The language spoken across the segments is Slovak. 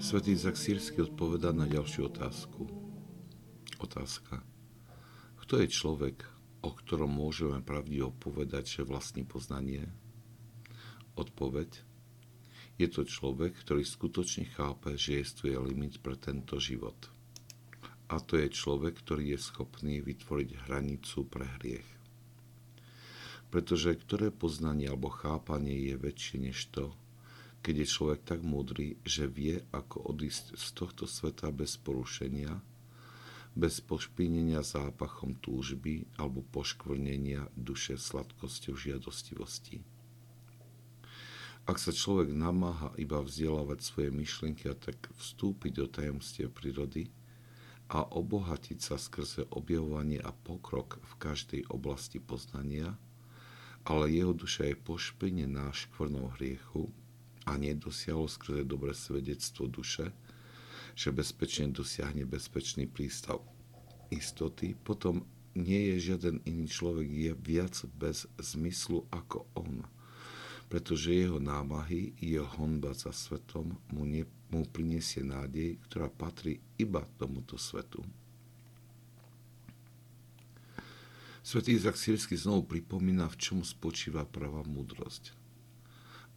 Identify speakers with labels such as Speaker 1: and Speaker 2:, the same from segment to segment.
Speaker 1: Svetý Izak odpoveda na ďalšiu otázku. Otázka. Kto je človek, o ktorom môžeme pravdivo povedať, že vlastní poznanie? Odpoveď. Je to človek, ktorý skutočne chápe, že je limit pre tento život. A to je človek, ktorý je schopný vytvoriť hranicu pre hriech. Pretože ktoré poznanie alebo chápanie je väčšie než to, keď je človek tak múdry, že vie, ako odísť z tohto sveta bez porušenia, bez pošpinenia zápachom túžby alebo poškvrnenia duše sladkosťou žiadostivosti. Ak sa človek namáha iba vzdelávať svoje myšlienky a tak vstúpiť do tajomstie prírody a obohatiť sa skrze objavovanie a pokrok v každej oblasti poznania, ale jeho duša je pošpenená škvrnou hriechu, a nedosiahol skrze dobré svedectvo duše, že bezpečne dosiahne bezpečný prístav istoty, potom nie je žiaden iný človek je viac bez zmyslu ako on. Pretože jeho námahy, jeho honba za svetom mu, ne, mu prinesie nádej, ktorá patrí iba tomuto svetu. Svetý Izak Sírsky znovu pripomína, v čom spočíva pravá múdrosť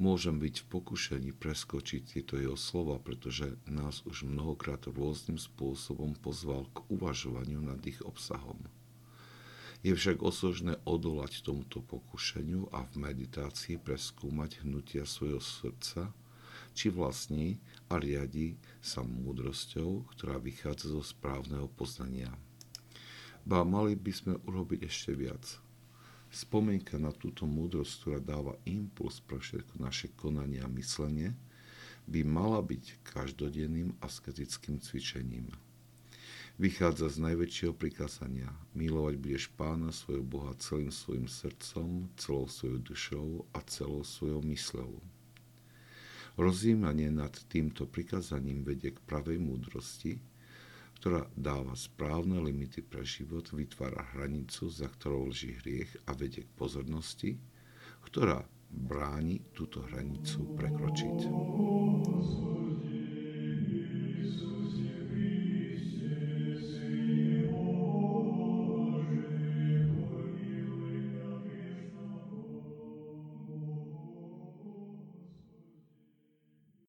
Speaker 1: môžem byť v pokušení preskočiť tieto jeho slova, pretože nás už mnohokrát rôznym spôsobom pozval k uvažovaniu nad ich obsahom. Je však osožné odolať tomuto pokušeniu a v meditácii preskúmať hnutia svojho srdca, či vlastní a riadi sa múdrosťou, ktorá vychádza zo správneho poznania. Ba mali by sme urobiť ešte viac – Spomienka na túto múdrosť, ktorá dáva impuls pre všetko naše konanie a myslenie, by mala byť každodenným asketickým cvičením. Vychádza z najväčšieho prikázania. Milovať budeš pána svojho Boha celým svojim srdcom, celou svojou dušou a celou svojou mysľou. Rozímanie nad týmto prikázaním vedie k pravej múdrosti, ktorá dáva správne limity pre život, vytvára hranicu, za ktorou leží hriech a vedie k pozornosti, ktorá bráni túto hranicu prekročiť.